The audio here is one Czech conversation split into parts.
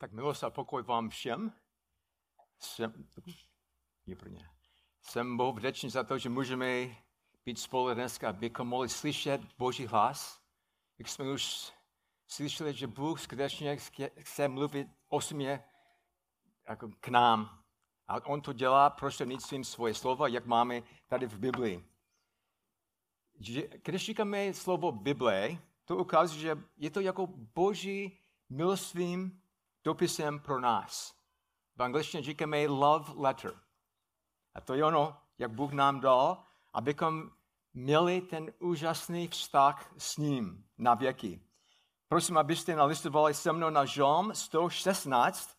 Tak milost a pokoj vám všem. Jsem, Výborně. Jsem Bohu vděčný za to, že můžeme být spolu dneska, abychom mohli slyšet Boží hlas. Jak jsme už slyšeli, že Bůh skutečně chce mluvit osobně jako k nám. A On to dělá prostřednictvím svoje slova, jak máme tady v Biblii. Když říkáme slovo Bible, to ukazuje, že je to jako boží milostvím dopisem pro nás. V angličtině říkáme love letter. A to je ono, jak Bůh nám dal, abychom měli ten úžasný vztah s ním na věky. Prosím, abyste nalistovali se mnou na Žalm 116.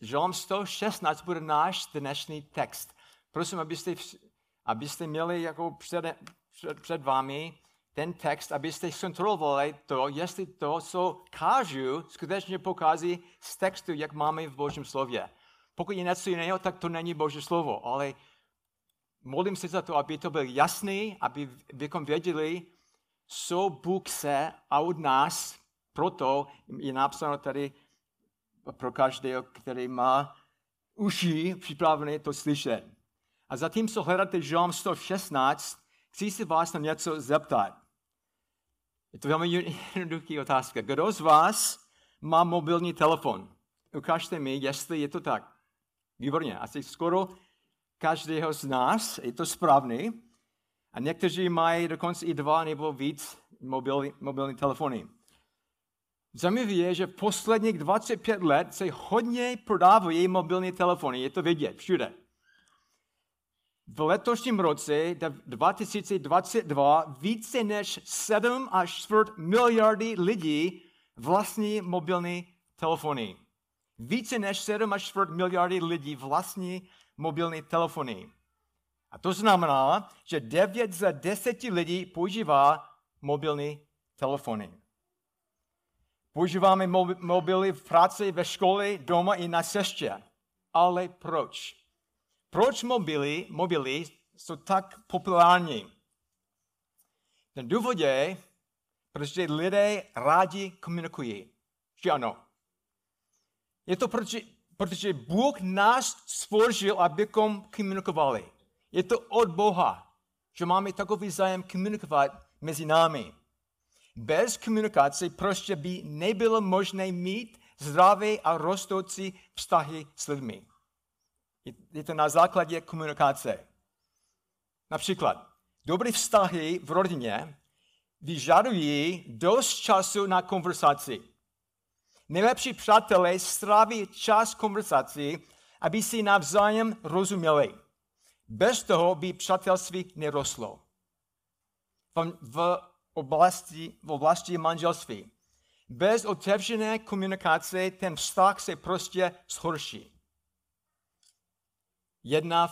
Žalm 116 bude náš dnešní text. Prosím, abyste, abyste měli jako před, před, před vámi ten text, abyste zkontrolovali to, jestli to, co kážu, skutečně pokází z textu, jak máme v Božím slově. Pokud je něco jiného, tak to není Boží slovo, ale modlím se za to, aby to bylo jasný, aby bychom věděli, co Bůh se a od nás, proto je napsáno tady pro každého, který má uši připravené to slyšet. A zatímco hledáte Žalm 116, chci se vás na něco zeptat. Je to velmi jednoduchý otázka. Kdo z vás má mobilní telefon? Ukažte mi, jestli je to tak. Výborně, asi skoro každého z nás je to správný. A někteří mají dokonce i dva nebo víc mobilní, mobilní telefony. Zajímavé je, že posledních 25 let se hodně prodávají mobilní telefony. Je to vidět všude. V letošním roce 2022 více než 7 až 4 miliardy lidí vlastní mobilní telefony. Více než 7 až 4 miliardy lidí vlastní mobilní telefony. A to znamená, že 9 za 10 lidí používá mobilní telefony. Používáme mobily v práci, ve škole, doma i na cestě. Ale proč? Proč mobily, mobily jsou tak populární? Ten důvod je, protože lidé rádi komunikují. Že ano. Je to proč, protože Bůh nás stvořil, abychom komunikovali. Je to od Boha, že máme takový zájem komunikovat mezi námi. Bez komunikace prostě by nebylo možné mít zdravé a rostoucí vztahy s lidmi. Je to na základě komunikace. Například, dobré vztahy v rodině vyžadují dost času na konversaci. Nejlepší přátelé stráví čas konverzaci, aby si navzájem rozuměli. Bez toho by přátelství nerostlo. V oblasti, v oblasti manželství. Bez otevřené komunikace ten vztah se prostě zhorší. Jedna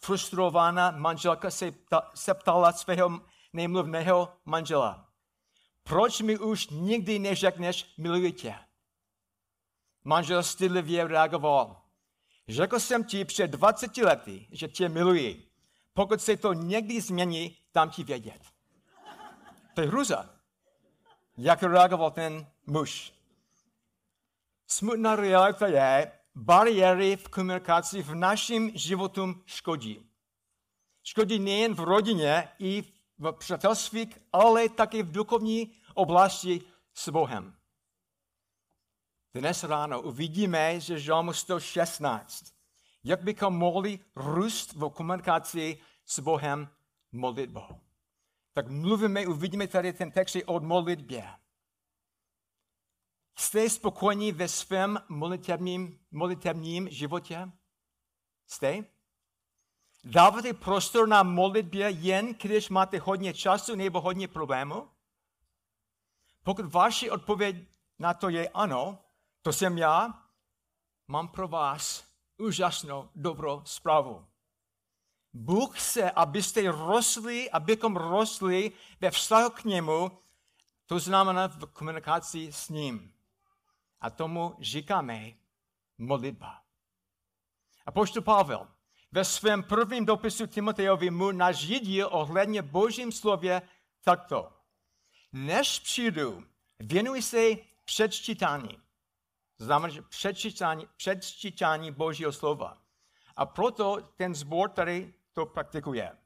frustrovaná manželka se, pta, se ptala svého nejmluvného manžela. Proč mi už nikdy neřekneš miluji tě? Manžel stydlivě reagoval. Řekl jsem ti před 20 lety, že tě miluji. Pokud se to někdy změní, dám ti vědět. To je hruza. Jak reagoval ten muž? Smutná realita je, bariéry v komunikaci v našem životu škodí. Škodí nejen v rodině i v přátelství, ale také v duchovní oblasti s Bohem. Dnes ráno uvidíme, že Žalmu 116, jak bychom mohli růst v komunikaci s Bohem modlitbou. Tak mluvíme, uvidíme tady ten text od modlitbě. Jste spokojení ve svém modlitevním, modlitevním životě? Jste? Dáváte prostor na modlitbě jen, když máte hodně času nebo hodně problémů? Pokud vaši odpověď na to je ano, to jsem já, mám pro vás úžasnou dobrou zprávu. Bůh chce, abyste rostli, abychom rostli ve vztahu k němu, to znamená v komunikaci s ním. A tomu říkáme modlitba. A poštu Pavel ve svém prvním dopisu Timotejovi mu nařídil ohledně Božím slově takto. Než přijdu, věnuj se předčítání. Znamená, že předčítání, předčítání Božího slova. A proto ten zbor tady to praktikuje.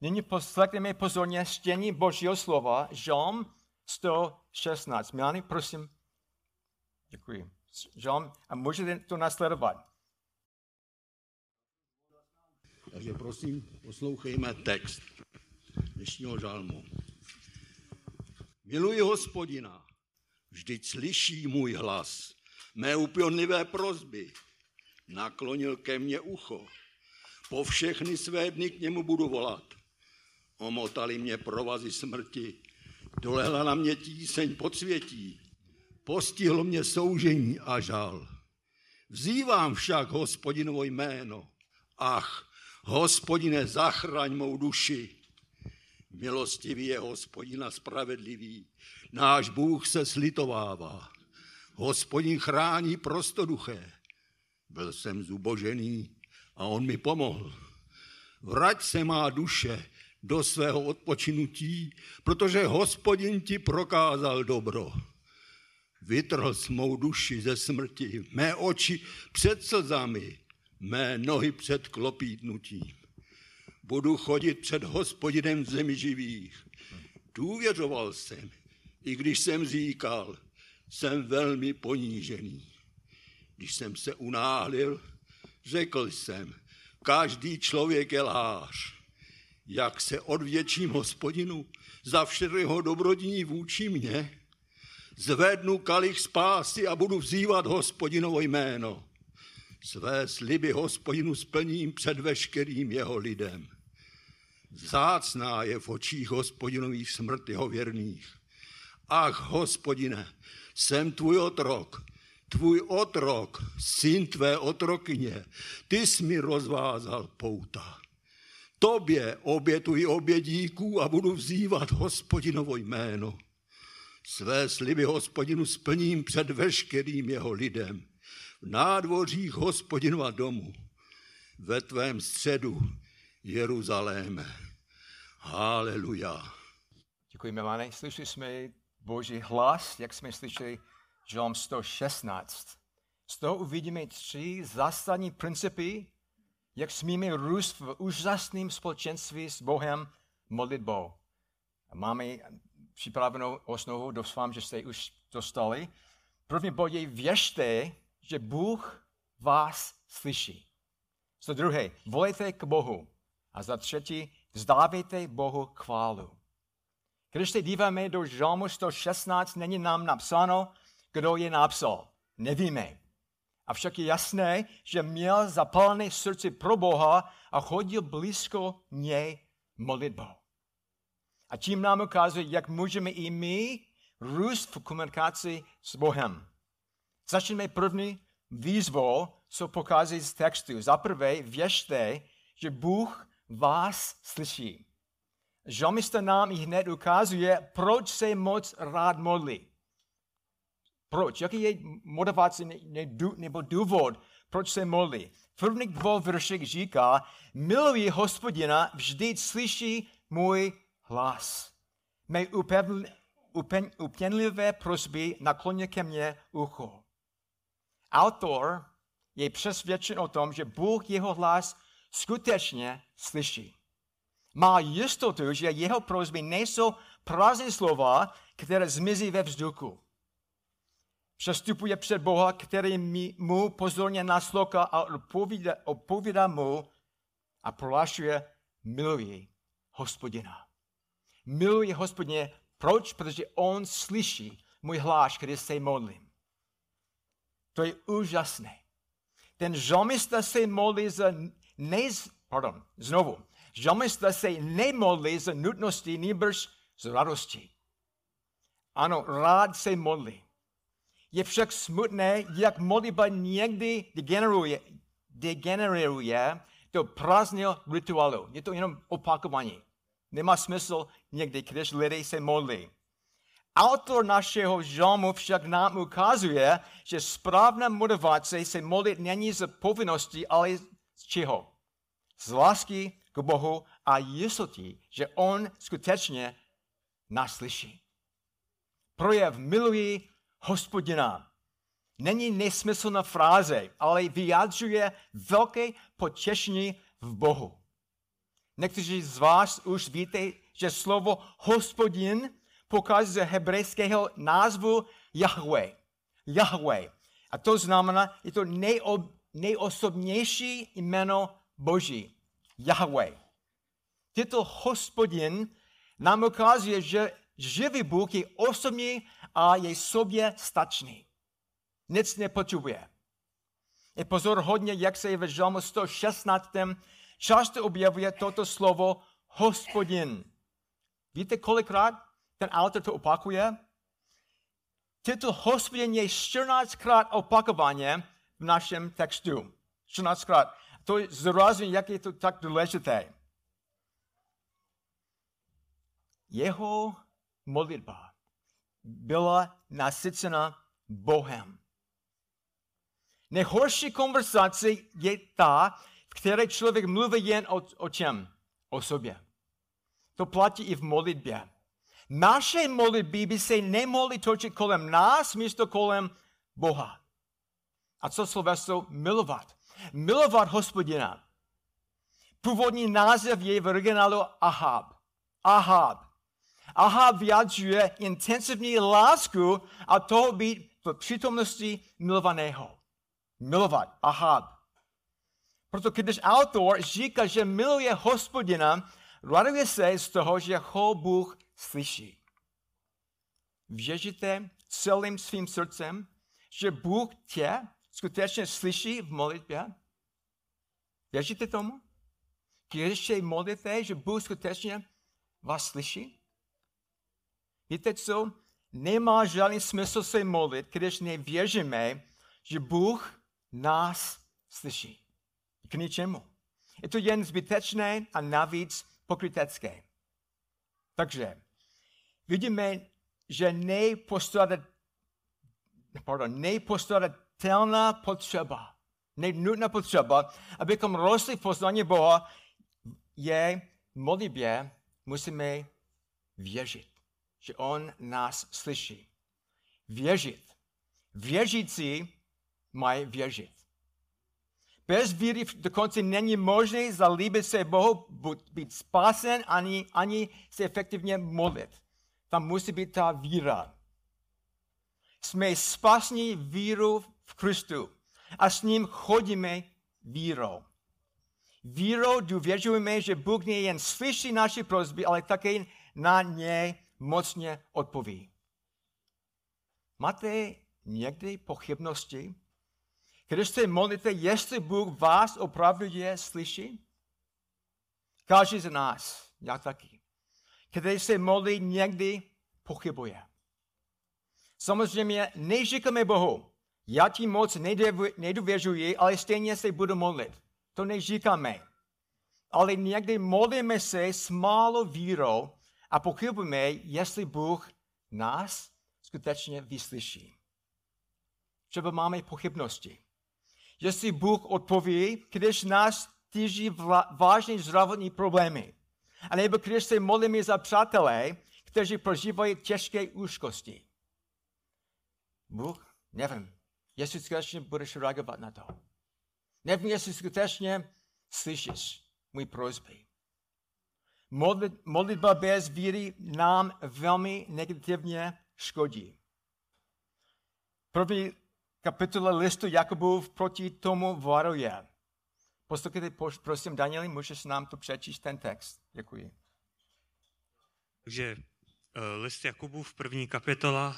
Nyní poslechněme pozorně stění Božího slova, Žalm 116. Milani, prosím. Děkuji. Žalm, a můžete to nasledovat. Takže prosím, poslouchejme text dnešního žalmu. Miluji hospodina, vždyť slyší můj hlas, mé upionlivé prozby, naklonil ke mně ucho. Po všechny své dny k němu budu volat. Omotali mě provazy smrti, dolehla na mě tíseň podsvětí, postihlo mě soužení a žal. Vzývám však hospodinovo jméno. Ach, hospodine, zachraň mou duši. Milostivý je hospodina spravedlivý, náš Bůh se slitovává. Hospodin chrání prostoduché. Byl jsem zubožený a on mi pomohl. Vrať se má duše do svého odpočinutí, protože hospodin ti prokázal dobro. Vytrhl s mou duši ze smrti, mé oči před slzami, mé nohy před klopítnutím. Budu chodit před hospodinem v zemi živých. Důvěřoval jsem, i když jsem říkal, jsem velmi ponížený. Když jsem se unáhlil, řekl jsem, každý člověk je lář. Jak se odvětším hospodinu za všeho dobrodiní vůči mně, zvednu kalich spásy a budu vzývat hospodinovo jméno. Své sliby hospodinu splním před veškerým jeho lidem. Zácná je v očích hospodinových smrt jeho věrných. Ach, hospodine, jsem tvůj otrok, tvůj otrok, syn tvé otrokyně, ty jsi mi rozvázal pouta. Tobě obětuji obědíků a budu vzývat hospodinovo jméno. Své sliby hospodinu splním před veškerým jeho lidem. V nádvořích hospodinova domu, ve tvém středu, Jeruzaléme. Haleluja. Děkuji, Milane. Slyšeli jsme Boží hlas, jak jsme slyšeli Žalm 116. Z toho uvidíme tři zásadní principy, jak smíme růst v úžasném společenství s Bohem modlitbou. Máme připravenou osnovu, doufám, že jste už dostali. První bod je věřte, že Bůh vás slyší. Za druhé, volejte k Bohu. A za třetí, vzdávejte Bohu chválu. Když se díváme do Žalmu 116, není nám napsáno, kdo je napsal. Nevíme. Avšak je jasné, že měl zapálené srdce pro Boha a chodil blízko něj modlitbou. A tím nám ukazuje, jak můžeme i my růst v komunikaci s Bohem. Začneme první výzvou, co pochází z textu. Za prvé, věřte, že Bůh vás slyší. Žalmista nám i hned ukazuje, proč se moc rád modlí. Proč? Jaký je motivace nebo důvod, proč se modlí? V prvních dvou říká, miluji hospodina, vždy slyší můj hlas. Mé upěnlivé prosby nakloně ke mně ucho. Autor je přesvědčen o tom, že Bůh jeho hlas skutečně slyší. Má jistotu, že jeho prosby nejsou prázdné slova, které zmizí ve vzduchu. Přestupuje před Boha, který mu pozorně naslouchá a odpovídá, odpovídá mu a prohlašuje, miluji hospodina. Miluji hospodina, proč? Protože on slyší můj hláš, když se modlím. To je úžasné. Ten žalmista se modlí za nez, pardon, znovu. Žalmista se nemodlí za nutnosti, nýbrž z radosti. Ano, rád se modlí. Je však smutné, jak modlitba někdy degeneruje, degeneruje do prázdného rituálu. Je to jenom opakování. Nemá smysl někdy, když lidé se modlí. Autor našeho žalmu však nám ukazuje, že správná motivace se modlit není z povinnosti, ale z čeho? Z lásky k Bohu a jistoty, že On skutečně nás slyší. Projev miluji hospodina. není nesmyslná fráze, ale vyjadřuje velké potěšení v Bohu. Někteří z vás už víte, že slovo hospodin pochází z hebrejského názvu Yahweh. Yahweh. A to znamená, je to nejob, nejosobnější jméno Boží. Yahweh. Titul hospodin nám ukazuje, že živý Bůh je osobní a je sobě stačný. Nic nepotřebuje. Je pozor hodně, jak se ve Žalmu 116 často objevuje toto slovo hospodin. Víte, kolikrát ten autor to opakuje? Titul hospodin je 14krát opakovaně v našem textu. 14krát. To zdůrazňuje, jak je to tak důležité. Jeho modlitba byla nasycena Bohem. Nejhorší konverzace je ta, v které člověk mluví jen o, o čem? O sobě. To platí i v modlitbě. Naše modlitby by se nemohly točit kolem nás, místo kolem Boha. A co sloveso milovat? Milovat hospodina. Původní název je v originálu Ahab. Ahab. Ahab vyjadřuje intenzivní lásku a toho být v přítomnosti milovaného. Milovat. Ahab. Proto když autor říká, že miluje hospodina, raduje se z toho, že ho Bůh slyší. Věříte celým svým srdcem, že Bůh tě skutečně slyší v modlitbě? Věříte tomu? Když se modlíte, že Bůh skutečně vás slyší? Víte co? Nemá žádný smysl se modlit, když nevěříme, že Bůh nás slyší. K ničemu. Je to jen zbytečné a navíc pokrytecké. Takže vidíme, že nejpostradatelná potřeba, nejnutná potřeba, abychom rostli v poznání Boha, je modlitbě musíme věřit že on nás slyší. Věřit. Věřící mají věřit. Bez víry dokonce není možné zalíbit se Bohu, být spasen, ani, ani se efektivně modlit. Tam musí být ta víra. Jsme spasní víru v Kristu a s ním chodíme vírou. Vírou důvěřujeme, že Bůh nejen slyší naše prosby, ale také na ně mocně odpoví. Máte někdy pochybnosti, když se modlíte, jestli Bůh vás opravdu je slyší? Každý z nás, já taky. Když se modlí, někdy pochybuje. Samozřejmě neříkáme Bohu, já ti moc nedůvěřuji, ale stejně se budu modlit. To neříkáme. Ale někdy modlíme se s malou vírou, a pochybujeme, jestli Bůh nás skutečně vyslyší. Třeba máme pochybnosti. Jestli Bůh odpoví, když nás týží vážné zdravotní problémy. A nebo když se modlíme za přátelé, kteří prožívají těžké úzkosti. Bůh, nevím, jestli skutečně budeš reagovat na to. Nevím, jestli skutečně slyšíš můj prozby modlitba bez víry nám velmi negativně škodí. První kapitola listu Jakubův proti tomu varuje. Poslouchejte, prosím, Danieli, můžeš nám to přečíst, ten text. Děkuji. Takže eh, list Jakubův, první kapitola,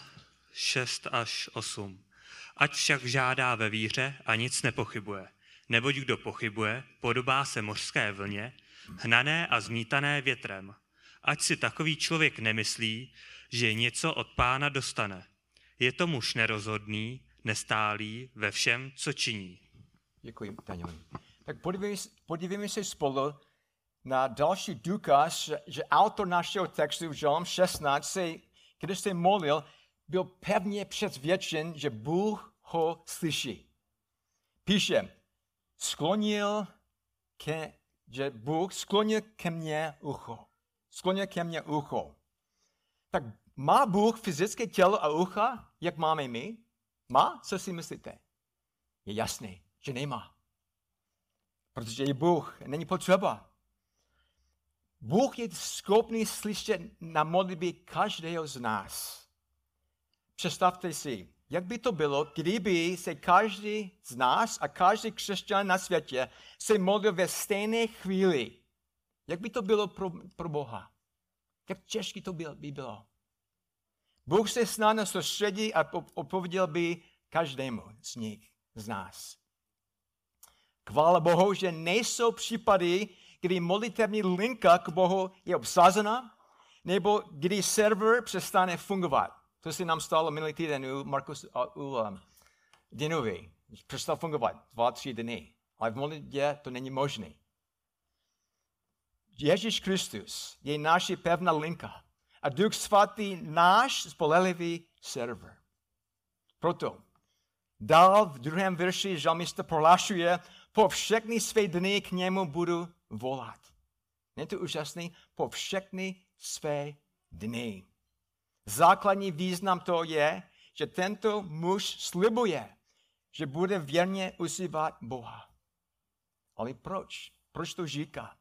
6 až 8. Ať však žádá ve víře a nic nepochybuje. Neboť kdo pochybuje, podobá se mořské vlně, hnané a zmítané větrem. Ať si takový člověk nemyslí, že něco od pána dostane. Je to muž nerozhodný, nestálý ve všem, co činí. Děkuji, Daniel. Tak podívejme, se spolu na další důkaz, že, autor našeho textu Žalm 16, se, když se molil, byl pevně přesvědčen, že Bůh ho slyší. Píše, sklonil ke že Bůh sklonil ke mně ucho. Sklonil ke mně ucho. Tak má Bůh fyzické tělo a ucha, jak máme my? Má? Co si myslíte? Je jasný, že nemá. Protože je Bůh, není potřeba. Bůh je schopný slyšet na modlitby každého z nás. Představte si, jak by to bylo, kdyby se každý z nás a každý křesťan na světě se modlil ve stejné chvíli. Jak by to bylo pro, pro Boha? Jak těžké to by bylo? Bůh se snadno soustředí a odpověděl by každému z nich, z nás. Chvála Bohu, že nejsou případy, kdy modlitevní linka k Bohu je obsazena, nebo kdy server přestane fungovat. To se nám stalo minulý týden u Markus, u um, Dinovi. Přestal fungovat dva, tři dny. Ale v modlitbě to není možné. Ježíš Kristus je naše pevná linka. A Duch Svatý náš spolehlivý server. Proto dál v druhém verši žalmista prohlašuje, po všechny své dny k němu budu volat. Není to úžasný? Po všechny své dny. Základní význam to je, že tento muž slibuje, že bude věrně usivat Boha. Ale proč? Proč to říká?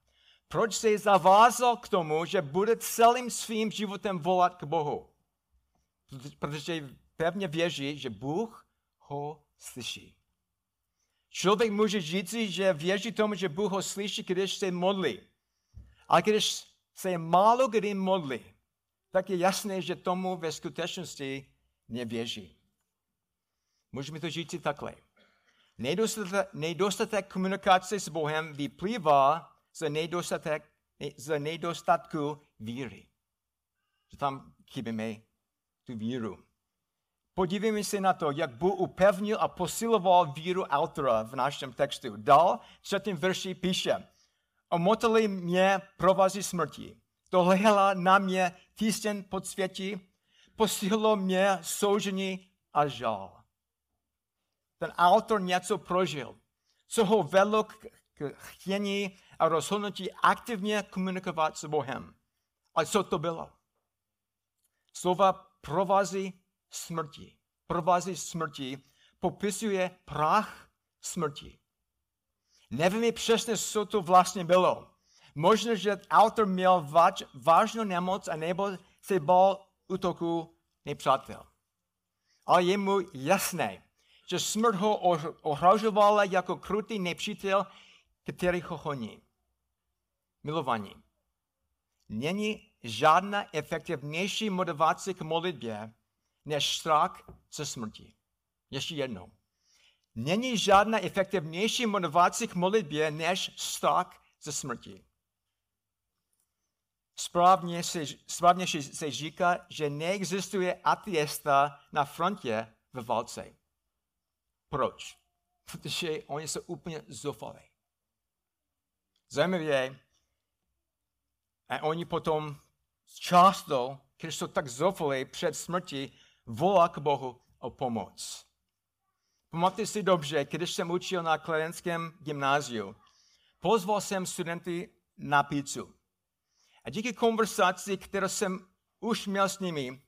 Proč se zavázal k tomu, že bude celým svým životem volat k Bohu? Protože pevně věří, že Bůh ho slyší. Člověk může říci, že věří tomu, že Bůh ho slyší, když se modlí. A když se málo kdy modlí, tak je jasné, že tomu ve skutečnosti nevěří. Můžeme to říct takhle. Nedostatek, nedostatek komunikace s Bohem vyplývá z, nedostatek, z nedostatku víry. Že tam chybíme tu víru. Podívejme se na to, jak Bůh upevnil a posiloval víru autora v našem textu. Dal třetím verši píše, omotali mě provazí smrti, dolehla na mě tístěn podsvětí, posílilo mě soužení a žal. Ten autor něco prožil, co ho vedlo k chtění a rozhodnutí aktivně komunikovat s Bohem. A co to bylo? Slova provazí smrti. Provazí smrti popisuje prach smrti. Nevíme přesně, co to vlastně bylo. Možná, že autor měl váž, vážnou nemoc a nebo se bál útoku nepřátel. Ale je mu jasné, že smrt ho ohrožovala jako krutý nepřítel, který ho honí. Milovaní, není žádná efektivnější motivace k modlitbě, než strach ze smrti. Ještě jednou. Není žádná efektivnější motivace k modlitbě, než strach ze smrti. Správně se, správně se říká, že neexistuje ateista na frontě ve válce. Proč? Protože oni jsou úplně zoufalí. Zajímavé a oni potom často, když jsou tak zoufalí před smrtí, volá k Bohu o pomoc. Pamatujte si dobře, když jsem učil na Kladenském gymnáziu, pozval jsem studenty na pizzu. A díky konverzaci, kterou jsem už měl s nimi,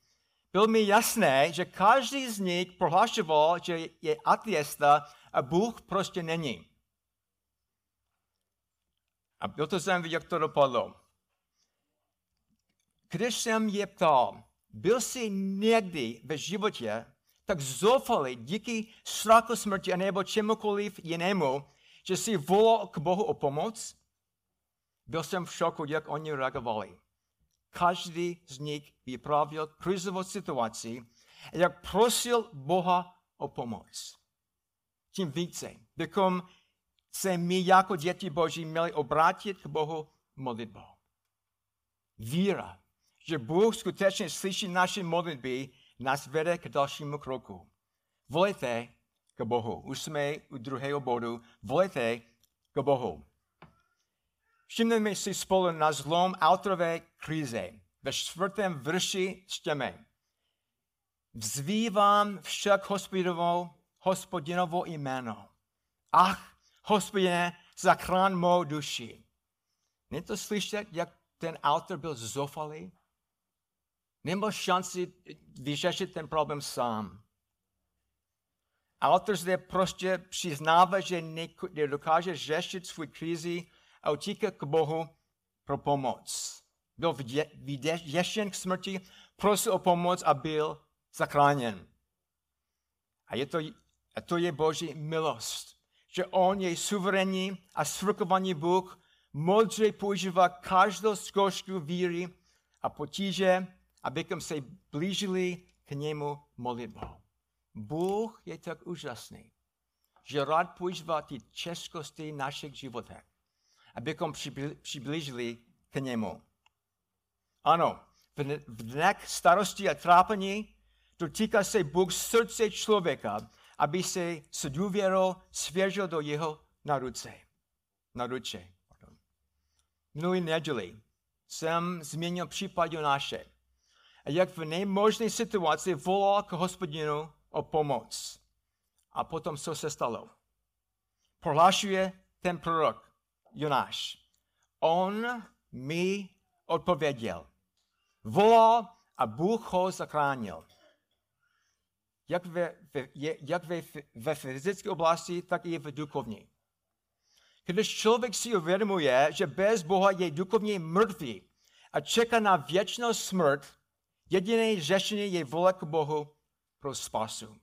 bylo mi jasné, že každý z nich prohlašoval, že je ateista a Bůh prostě není. A byl to zajímavé, jak to dopadlo. Když jsem je ptal, byl jsi někdy ve životě tak zoufalý díky strachu smrti nebo čemukoliv jinému, že si volal k Bohu o pomoc? Byl jsem v šoku, jak oni reagovali. Každý z nich vyprávěl krizovou situaci, jak prosil Boha o pomoc. Tím více bychom se my jako děti Boží měli obrátit k Bohu modlitbou. Víra že Bůh skutečně slyší naše modlitby, nás vede k dalšímu kroku. Volejte k Bohu. Už jsme u druhého bodu. Volejte k Bohu. Všimneme si spolu na zlom autorové krize. Ve čtvrtém vrši čteme. Vzývám však hospodinovo, hospodinovo jméno. Ach, hospodine, zachrán mou duši. Není to slyšet, jak ten autor byl zoufalý? neměl šanci vyřešit ten problém sám. Autor zde prostě přiznává, že nedokáže řešit svůj krizi a utíká k Bohu pro pomoc. Byl vyděšen k smrti, prosil o pomoc a byl zachráněn. A, je to, a to je Boží milost, že On je suverénní a svrchovaný Bůh, modře používá každou zkoušku víry a potíže, abychom se blížili k němu modlitbou. Bůh je tak úžasný, že rád používá ty českosti našich životech, abychom přiblížili k němu. Ano, v dnech starosti a trápení dotýká se Bůh srdce člověka, aby se s důvěrou svěřil do jeho naruce. Naruče. Minulý neděli jsem změnil případ Jonáše. A jak v nejmožné situaci volal k hospodinu o pomoc. A potom co se stalo? Prohlášuje ten prorok Jonáš. On mi odpověděl. Volal a Bůh ho zachránil. Jak ve, ve, jak ve, ve fyzické oblasti, tak i v duchovní. Když člověk si uvědomuje, že bez Boha je duchovně mrtvý a čeká na věčnou smrt, jediné řešení je volat k Bohu pro spasu.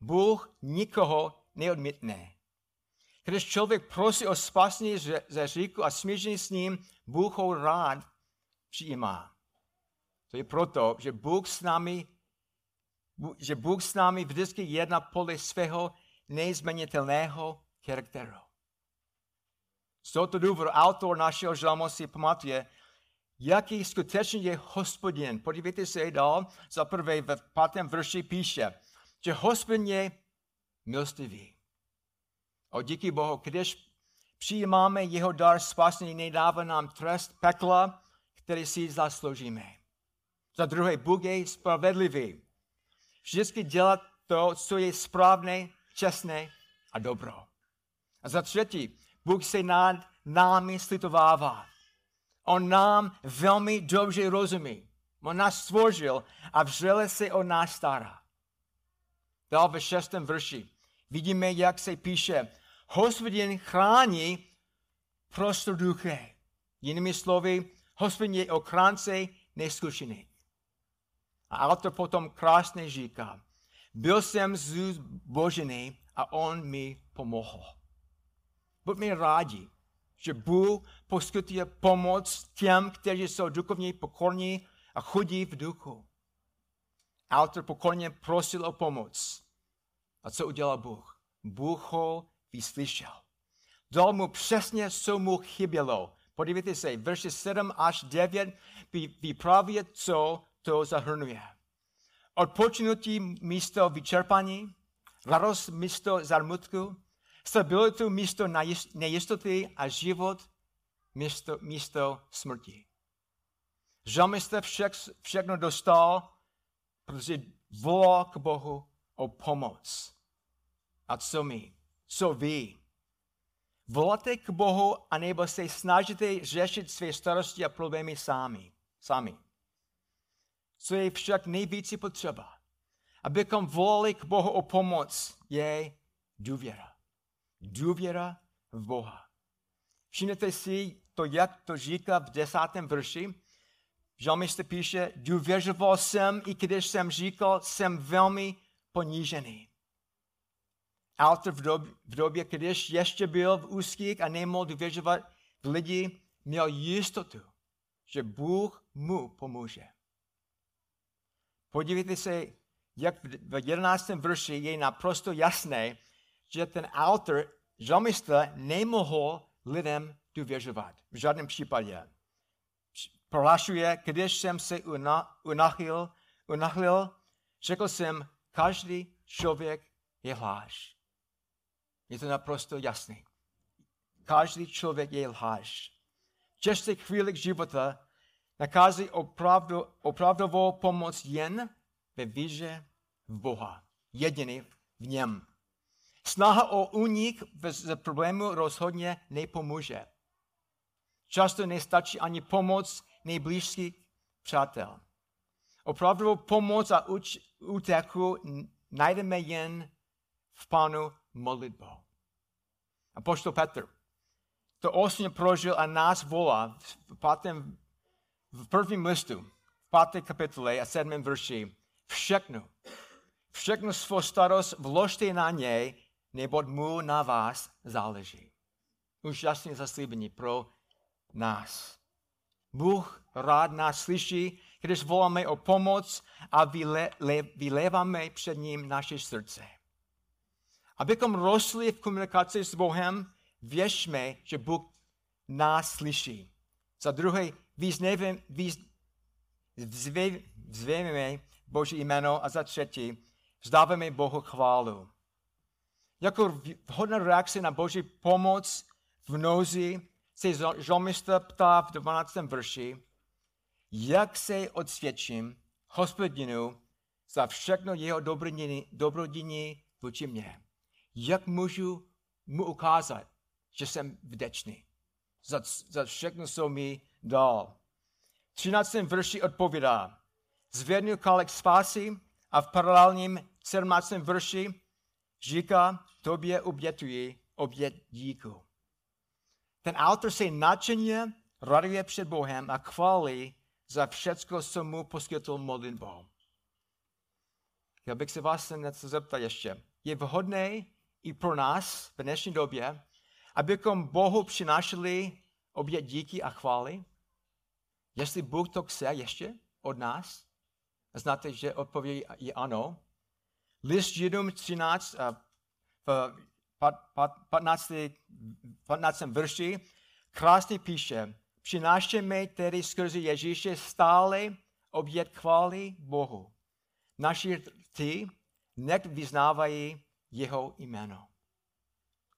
Bůh nikoho neodmítne. Když člověk prosí o spasení ze říku a smíření s ním, Bůh ho rád přijímá. To je proto, že Bůh s námi, že Bůh s námi vždycky jedná podle svého neizmenitelného charakteru. Z tohoto důvodu autor našeho žalmu si pamatuje, jaký skutečně je hospodin. Podívejte se dál, za prvé v pátém verši píše, že hospodin je milostivý. O díky Bohu, když přijímáme jeho dar spasení, nedává nám trest pekla, který si zasloužíme. Za druhé, Bůh je spravedlivý. Vždycky dělat to, co je správné, čestné a dobro. A za třetí, Bůh se nad námi slitovává. On nám velmi dobře rozumí. On nás stvořil a vřele se o nás stará. Dál ve šestém verši vidíme, jak se píše, hospodin chrání prostoduché. Jinými slovy, hospodin je ochránce neskušený. A autor potom krásně říká, byl jsem zbožený a on mi pomohl. Buďme rádi, že Bůh poskytuje pomoc těm, kteří jsou duchovně pokorní a chudí v duchu. Autor pokorně prosil o pomoc. A co udělal Bůh? Bůh ho vyslyšel. Dal mu přesně, co mu chybělo. Podívejte se, verše 7 až 9 vyprávět, co to zahrnuje. Odpočinutí místo vyčerpání, radost místo zarmutku, stabilitu místo nejistoty a život místo, místo smrti. Žalmista však, všechno dostal, protože volal k Bohu o pomoc. A co my? Co vy? Voláte k Bohu, anebo se snažíte řešit své starosti a problémy sami. sami. Co je však nejvíce potřeba? Abychom volali k Bohu o pomoc, je důvěra důvěra v Boha. Všimněte si to, jak to říká v desátém verši. Žalmista píše, důvěřoval jsem, i když jsem říkal, jsem velmi ponížený. Autor v době, v době, když ještě byl v úzkých a nemohl důvěřovat v lidi, měl jistotu, že Bůh mu pomůže. Podívejte se, jak v 11. verši je naprosto jasné, že ten autor, žalmista, nemohl lidem důvěřovat. V žádném případě. Prohlašuje, když jsem se unachil, unachil, řekl jsem, každý člověk je lhář. Je to naprosto jasné. Každý člověk je lhář. V těžkých života nakází opravdu, opravdovou pomoc jen ve víře v Boha. Jediný v něm. Snaha o únik z problému rozhodně nepomůže. Často nestačí ani pomoc nejbližších přátel. Opravdu pomoc a úteku najdeme jen v Pánu modlitbou. A poštol Petr to osmě prožil a nás volá v, v prvním listu, v páté kapitole a sedmém verši. Všechno, všechno svou starost vložte na něj, neboť mu na vás záleží. Úžasné zaslíbení pro nás. Bůh rád nás slyší, když voláme o pomoc a vyle, le, vyléváme před ním naše srdce. Abychom rostli v komunikaci s Bohem, věřme, že Bůh nás slyší. Za druhé, vzvěme Boží jméno a za třetí, vzdáváme Bohu chválu. Jako vhodná reakce na Boží pomoc v nouzi se žalmista ptá v 12. verši, jak se odsvědčím hospodinu za všechno jeho dobrodiní vůči mě. Jak můžu mu ukázat, že jsem vděčný za, za všechno, co mi dal. V 13. verši odpovídá, zvednu kalek spásy a v paralelním 17. verši říká, tobě obětuji obět díku. Ten autor se nadšeně raduje před Bohem a chválí za všechno, co mu poskytl modlitbou. Já bych se vás něco zeptat ještě. Je vhodné i pro nás v dnešní době, abychom Bohu přinášeli obět díky a chvály? Jestli Bůh to chce ještě od nás? Znáte, že odpověď je ano. List Židům 13 v 15. 15. verši krásně píše, přinášíme tedy skrze Ježíše stále obět chvály Bohu. Naši ty nech vyznávají jeho jméno.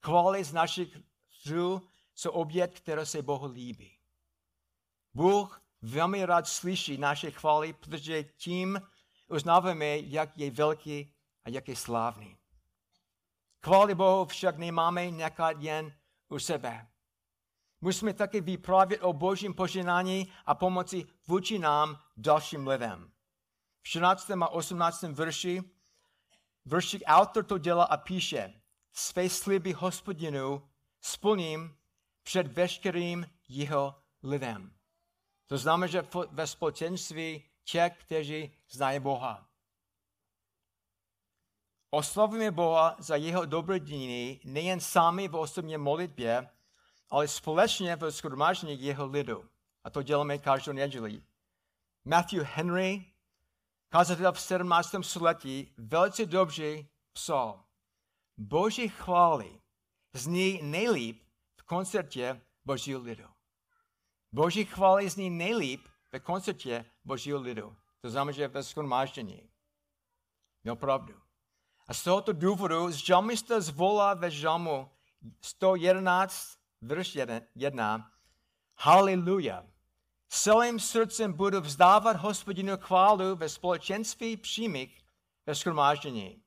Chvály z našich zů jsou obět, které se Bohu líbí. Bůh velmi rád slyší naše chvály, protože tím uznáváme, jak je velký a jak je slávný. Chvály Bohu však nemáme nechat jen u sebe. Musíme také vyprávět o božím poženání a pomoci vůči nám dalším lidem. V 14. a 18. verši, verších autor to dělá a píše, své sliby hospodinu splním před veškerým jeho lidem. To znamená, že ve společenství těch, kteří znají Boha. Oslavujeme Boha za jeho dobrodění nejen sami v osobní modlitbě, ale společně v schromáždění jeho lidu. A to děláme každou neděli. Matthew Henry, kazatel v 17. století, velice dobře psal. Boží chvály zní nejlíp v koncertě Božího lidu. Boží chvály zní nejlíp ve koncertě Božího lidu. To znamená, že ve schromáždění. Měl pravdu. A z tohoto důvodu žalmista zvolá ve žalmu 111, verš 1, Haleluja. Celým srdcem budu vzdávat hospodinu chválu ve společenství přímých ve schromáždění.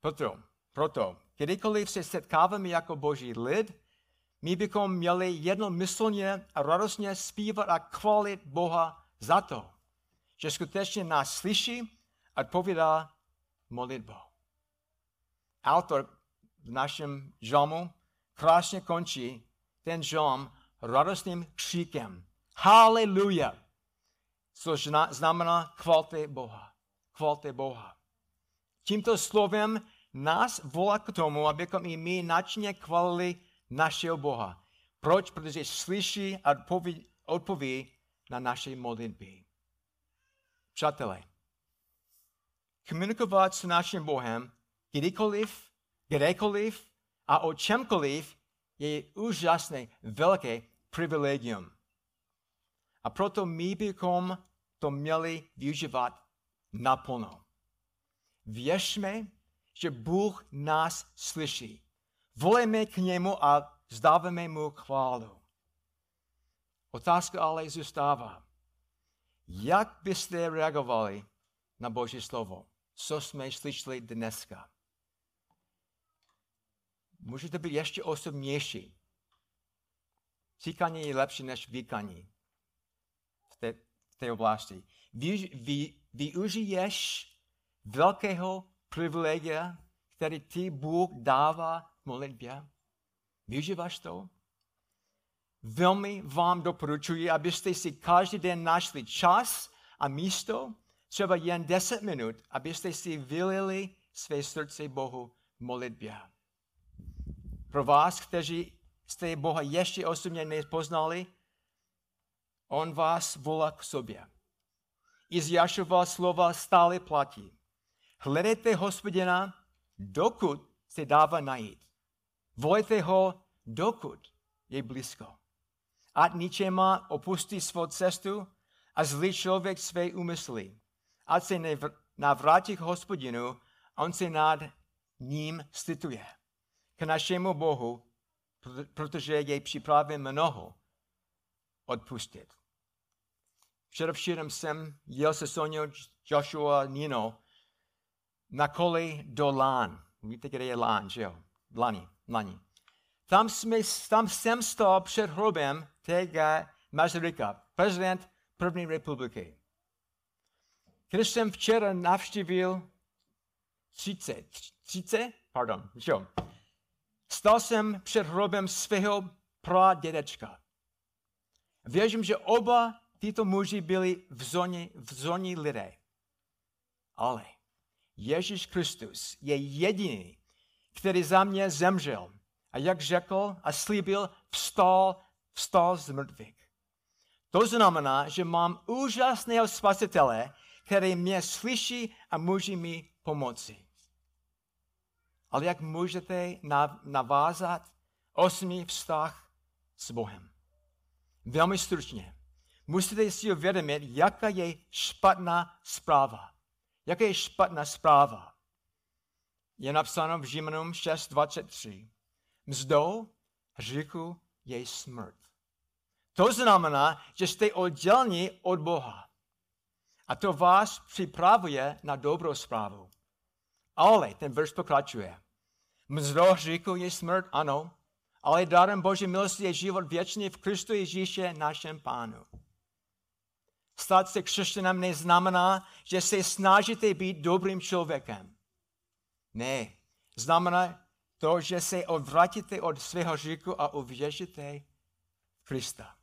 Proto, proto, kdykoliv se setkáváme jako boží lid, my bychom měli jednomyslně a radostně zpívat a chválit Boha za to, že skutečně nás slyší a odpovídá modlitbou. Autor v našem žalmu krásně končí ten žalm radostným kříkem. Haleluja! Což znamená chvalte Boha. Chvalte Boha. Tímto slovem nás volá k tomu, abychom i my načně chválili našeho Boha. Proč? Protože slyší a odpoví, odpoví na naše modlitby. Přátelé, komunikovat s naším Bohem kdykoliv, kdekoliv a o čemkoliv je úžasné, velké privilegium. A proto my bychom to měli využívat naplno. Věřme, že Bůh nás slyší. Volejme k němu a zdáváme mu chválu. Otázka ale zůstává. Jak byste reagovali na Boží slovo? Co jsme slyšeli dneska? Můžete být ještě osobnější. Říkání je lepší než výkaní v té, v té oblasti. Vy, vy, využiješ velkého privilegia, který ti Bůh dává modlitbě? Využíváš to? Velmi vám doporučuji, abyste si každý den našli čas a místo, třeba jen 10 minut, abyste si vylili své srdce Bohu v modlitbě. Pro vás, kteří jste Boha ještě osobně nepoznali, On vás volá k sobě. Iziášova slova stále platí. Hledejte hospodina, dokud se dává najít. Volejte ho, dokud je blízko. Ať ničema opustí svou cestu a zlý člověk své úmysly. Ať se navrátí k hospodinu, on se nad ním slituje. K našemu Bohu, protože jej připraví mnoho odpustit. Především jsem jel se Soňou, Joshua, Nino na koli do Lán. Víte, kde je Lán, že jo? Lani, Lani. Tam, jsme, tam jsem stál před hrobem T.G. Masaryka, prezident první republiky. Když jsem včera navštívil 30, 30, pardon, jo, Stal jsem před hrobem svého pradědečka. Věřím, že oba tyto muži byli v zóně, v zóně lidé. Ale Ježíš Kristus je jediný, který za mě zemřel. A jak řekl a slíbil, vstal, vstal z mrtvých. To znamená, že mám úžasného spasitele, který mě slyší a může mi pomoci. Ale jak můžete navázat osmý vztah s Bohem? Velmi stručně. Musíte si uvědomit, jaká je špatná zpráva. Jaká je špatná zpráva? Je napsáno v Římanům 6.23. Mzdou hříchu je smrt. To znamená, že jste odděleni od Boha. A to vás připravuje na dobrou zprávu. Ale ten verš pokračuje. Mzdou hříchu je smrt, ano, ale darem Boží milosti je život věčný v Kristu Ježíše, našem Pánu. Stát se křesťanem neznamená, že se snažíte být dobrým člověkem. Ne, znamená to, že se odvratíte od svého říku a uvěříte Krista.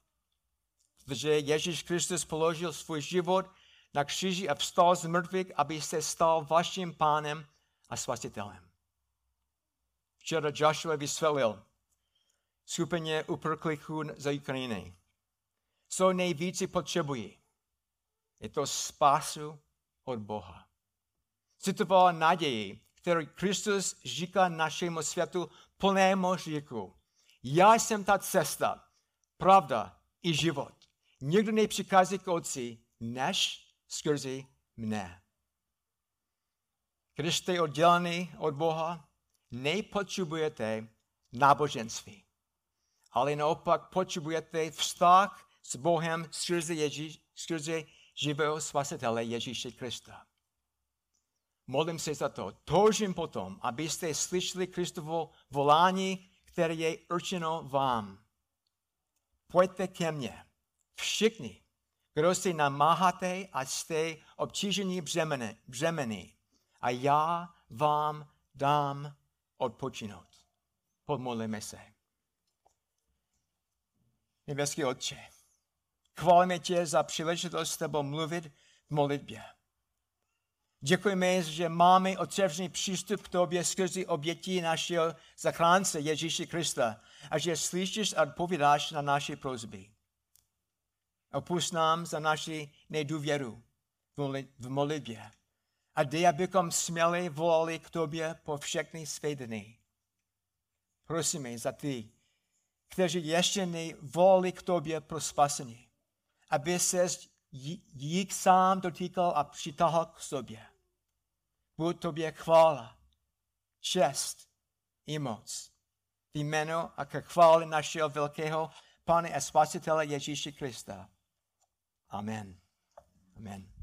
Protože Ježíš Kristus položil svůj život na kříži a vstal z mrtvých, aby se stal vaším pánem a spasitelem. Včera Joshua vysvětlil skupině uprchlíků za Ukrajiny. Co nejvíce potřebují? Je to spásu od Boha. Citoval naději, kterou Kristus říká našemu světu plnému říku. Já jsem ta cesta, pravda i život. Nikdo nepřichází k Otci, než skrze mne. Když jste oddělený od Boha, nepotřebujete náboženství, ale naopak potřebujete vztah s Bohem skrze, Ježíš, skrze živého spasitele Ježíše Krista. Modlím se za to. Toužím potom, abyste slyšeli Kristovo volání, které je určeno vám. Pojďte ke mně. Všichni, kdo si namáháte a jste obtížení břemeny, břemeny. A já vám dám odpočinout. Podmodlíme se. Nebeský Otče, chválíme tě za příležitost s tebou mluvit v modlitbě. Děkujeme, že máme otevřený přístup k tobě skrze obětí našeho zachránce Ježíše Krista a že slyšíš a odpovídáš na naše prozby. Opust nám za naši nedůvěru v modlitbě a dej, abychom směli volali k tobě po všechny své dny. Prosíme za ty, kteří ještě nevolali k tobě pro spasení, aby se jich sám dotýkal a přitahal k sobě. Buď tobě chvála, čest i moc. V jméno a k chváli našeho velkého Pane a Spasitele Ježíše Krista. Amen. Amen.